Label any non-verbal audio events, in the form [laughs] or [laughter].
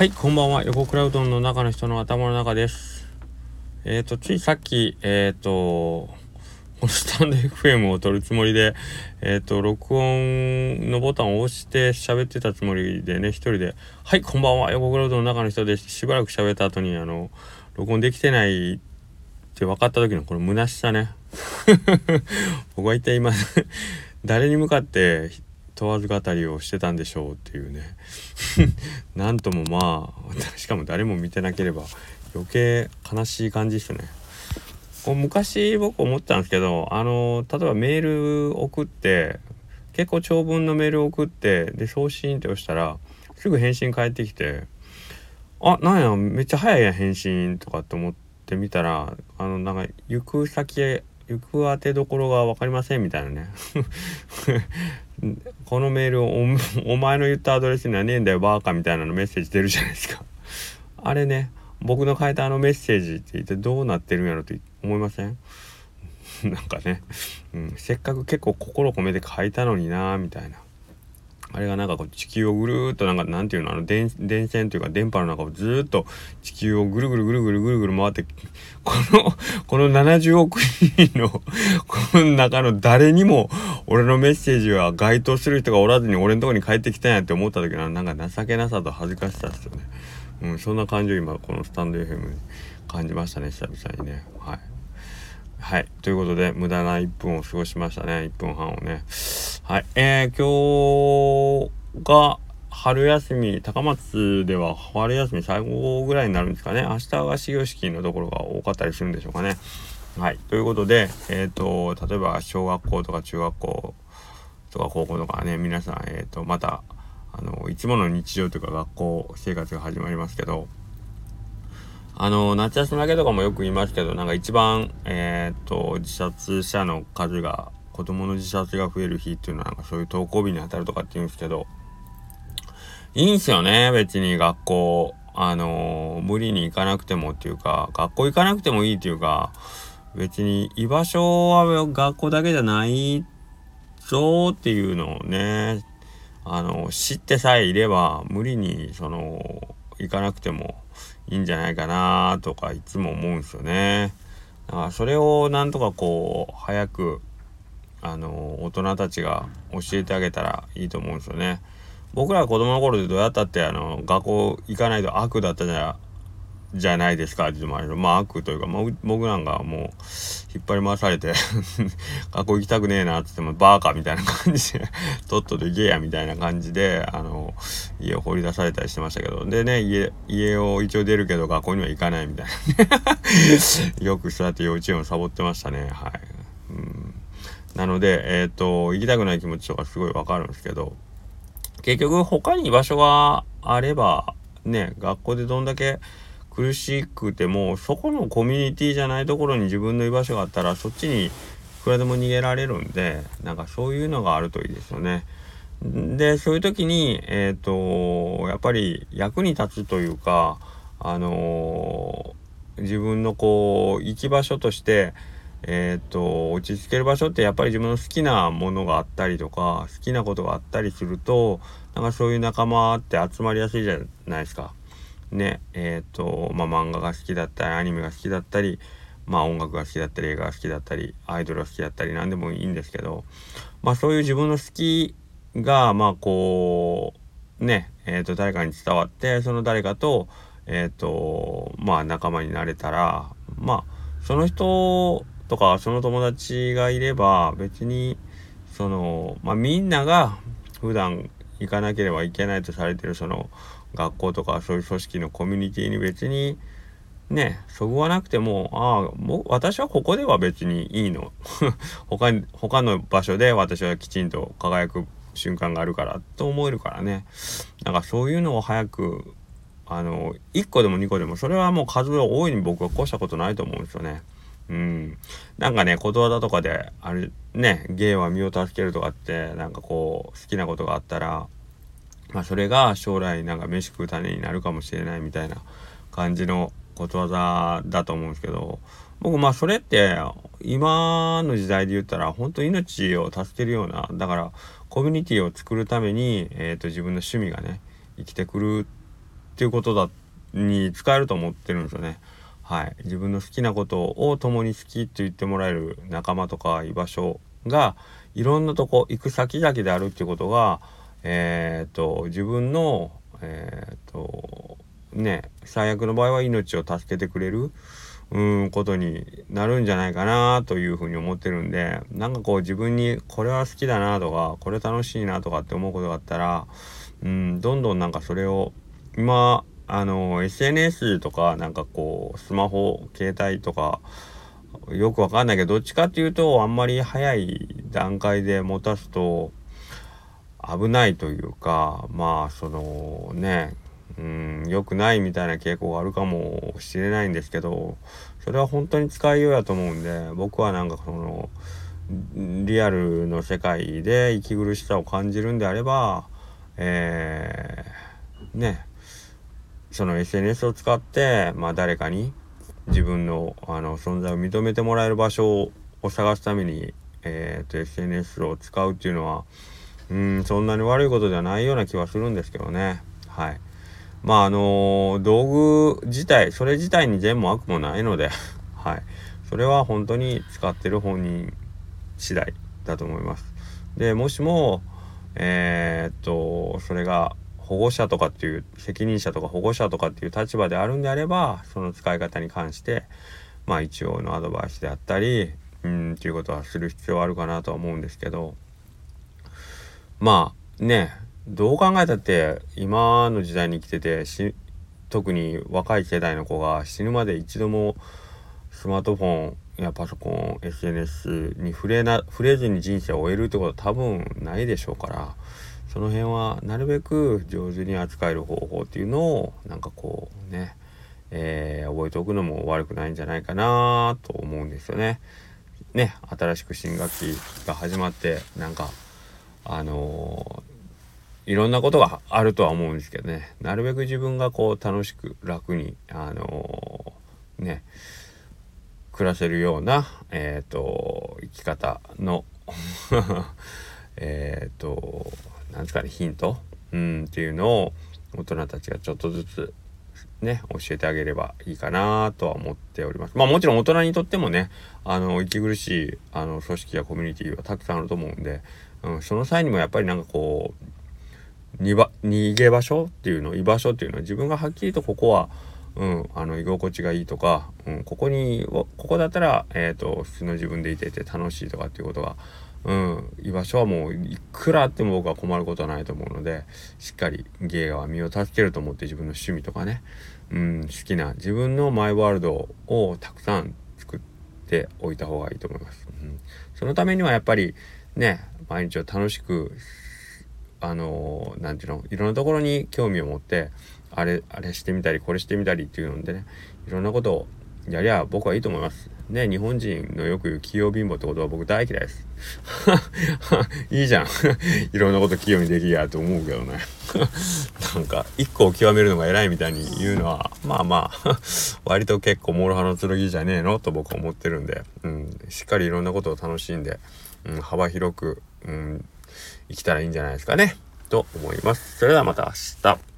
はい、こんばんは。横クラウドの中の人の頭の中です。えっ、ー、と、ついさっき、えっ、ー、と、このスタンド FM を撮るつもりで、えっ、ー、と、録音のボタンを押して喋ってたつもりでね、一人で、はい、こんばんは。横クラウドの中の人です。しばらく喋った後に、あの、録音できてないって分かった時のこの虚しさね。[laughs] 僕は一体今誰に向かって問わず語りをしてたんでしょうっていうね。[laughs] なんともまあ [laughs] しかも誰も見てなければ余計悲しい感じですね。こう昔僕思ったんですけどあの例えばメール送って結構長文のメール送ってで送信って押したらすぐ返信返ってきてあなんやめっちゃ早いや返信とかって思ってみたらあのなんか行く先へ行く当てどころが分かりませんみたいなね。このメールを [laughs] お前の言ったアドレスにはねえんだよバーカみたいなのメッセージ出るじゃないですか。あれね僕の書いたあのメッセージって一体どうなってるんやろって思いません？[laughs] なんかね、うん、せっかく結構心込めて書いたのになみたいな。あれがなんかこう地球をぐるっとなんかなんていうのあの電電線というか電波の中をずっと地球をぐるぐるぐるぐるぐるぐる回ってこの [laughs] この70億人の [laughs] この中の誰にも俺のメッセージは該当する人がおらずに俺のとこに帰ってきたんやって思った時はなんか情けなさと恥ずかしさですよね。うん、そんな感じを今このスタンド FM に感じましたね久々にね。はい。はい。ということで、無駄な1分を過ごしましたね。1分半をね。はい。えー、今日が春休み、高松では春休み最後ぐらいになるんですかね。明日が始業式のところが多かったりするんでしょうかね。はい。ということで、えっ、ー、と、例えば小学校とか中学校とか高校とかね、皆さん、えっ、ー、と、また、あの、いつもの日常というか学校生活が始まりますけど、あの、夏休み明けとかもよく言いますけど、なんか一番、えっ、と、自殺者の数が子供の自殺が増える日っていうのはなんかそういう登校日に当たるとかって言うんですけど、いいんすよね、別に学校。あの、無理に行かなくてもっていうか、学校行かなくてもいいっていうか、別に居場所は学校だけじゃないぞっていうのをね、あの、知ってさえいれば、無理に、その、行かなくてもいいんじゃないかなとか、いつも思うんですよね。だからそれをなんとかこう、早くあの大人たちが教えてあげたらいいと思うんですよね。僕ら子供の頃でどうやったってあの学校行かないと悪だったじゃじゃないですかってもあるまあ悪というか、まあ、僕なんかもう引っ張り回されて [laughs] 学校行きたくねえなっつってもバーカみたいな感じでとっとと行けやみたいな感じであの家を放り出されたりしてましたけど。でね家家を一応出るけど学校には行かないみたいな。[laughs] よくそうやって幼稚園をサボってましたね。はい。うん。なので、えっ、ー、と、行きたくない気持ちとかすごいわかるんですけど、結局他に居場所があれば、ね、学校でどんだけ苦しくても、そこのコミュニティじゃないところに自分の居場所があったら、そっちにいくらでも逃げられるんで、なんかそういうのがあるといいですよね。で、そういう時に、えっ、ー、と、やっぱり役に立つというか、あのー、自分のこう、行き場所として、えっ、と、落ち着ける場所ってやっぱり自分の好きなものがあったりとか、好きなことがあったりすると、なんかそういう仲間って集まりやすいじゃないですか。ね、えっ、と、まあ、漫画が好きだったり、アニメが好きだったり、まあ音楽が好きだったり、映画が好きだったり、アイドルが好きだったり、何でもいいんですけど、まあそういう自分の好きが、まあこう、ね、えっ、と、誰かに伝わって、その誰かと、えっ、と、まあ仲間になれたら、まあ、その人とかその友達がいれば別にそのまあみんなが普段行かなければいけないとされてるその学校とかそういう組織のコミュニティに別にねそぐわなくてもああもう私はここでは別にいいの [laughs] 他他の場所で私はきちんと輝く瞬間があるからと思えるからねなんかそういうのを早くあの1個でも2個でもそれはもう数が多いに僕は越したことないと思うんですよね。うん。なんかね、ことわざとかで、あれ、ね、芸は身を助けるとかって、なんかこう、好きなことがあったら、まあそれが将来なんか飯食う種になるかもしれないみたいな感じのことわざだと思うんですけど、僕まあそれって今の時代で言ったら本当命を助けるような、だからコミュニティを作るために、えー、と自分の趣味がね、生きてくるっていうことだに使えると思ってるんですよね。はい、自分の好きなことを共に好きって言ってもらえる仲間とか居場所がいろんなとこ行く先々であるっていうことが、えーと、自分の、えーとね、最悪の場合は命を助けてくれるうんことになるんじゃないかなというふうに思ってるんでなんかこう自分にこれは好きだなとかこれ楽しいなとかって思うことがあったらうんどんどんなんかそれを今あの SNS とかなんかこうスマホ携帯とかよくわかんないけどどっちかっていうとあんまり早い段階で持たすと危ないというかまあそのねうん良くないみたいな傾向があるかもしれないんですけどそれは本当に使いようやと思うんで僕はなんかそのリアルの世界で息苦しさを感じるんであればえー、ねその SNS を使って、まあ、誰かに自分のあの存在を認めてもらえる場所を探すために、えーと、SNS を使うっていうのはうんそんなに悪いことではないような気はするんですけどね。はい。まああのー、道具自体それ自体に善も悪もないので [laughs] はい。それは本当に使ってる本人次第だと思います。でもしもえー、っとそれが保護者とかっていう責任者とか保護者とかっていう立場であるんであればその使い方に関してまあ一応のアドバイスであったりうんっていうことはする必要はあるかなとは思うんですけどまあねどう考えたって今の時代に生きてて特に若い世代の子が死ぬまで一度もスマートフォンやパソコン SNS に触れな触れずに人生を終えるってことは多分ないでしょうからその辺はなるべく上手に扱える方法っていうのをなんかこうね、えー、覚えておくのも悪くないんじゃないかなと思うんですよね。ね新しく新学期が始まってなんかあの、いろんなことがあるとは思うんですけどね。なるべく自分がこう楽しく楽にあの、ね暮らせるようなえっ、ー、と生き方の [laughs] えっとなんですかねヒント？うんっていうのを大人たちがちょっとずつね教えてあげればいいかなとは思っております。まあもちろん大人にとってもねあの息苦しいあの組織やコミュニティはたくさんあると思うんで、うん、その際にもやっぱりなんかこう逃げ場所っていうの居場所っていうのは自分がはっきりとここはうん、あの居心地がいいとか、うん、ここにここだったら、えーと普通の自分でいていて楽しいとかっていうことがうん、居場所はもういくらあっても僕は困ることはないと思うのでしっかり芸は身を助けると思って自分の趣味とかね、うん、好きな自分のマイワールドをたくさん作っておいた方がいいと思います。うん、そのためにはやっぱりね毎日を楽しくあの何て言うのいろんなところに興味を持ってあれあれしてみたりこれしてみたりっていうのでねいろんなことをやりゃ僕はいいと思います。ね、日本人のよく言う器用貧乏ってことは僕大嫌いです。[laughs] いいじゃん。[laughs] いろんなこと器用にできるやと思うけどね。[laughs] なんか、一個を極めるのが偉いみたいに言うのは、まあまあ、割と結構諸刃の剣じゃねえのと僕は思ってるんで、うん、しっかりいろんなことを楽しんで、うん、幅広く、うん、生きたらいいんじゃないですかね。と思います。それではまた明日。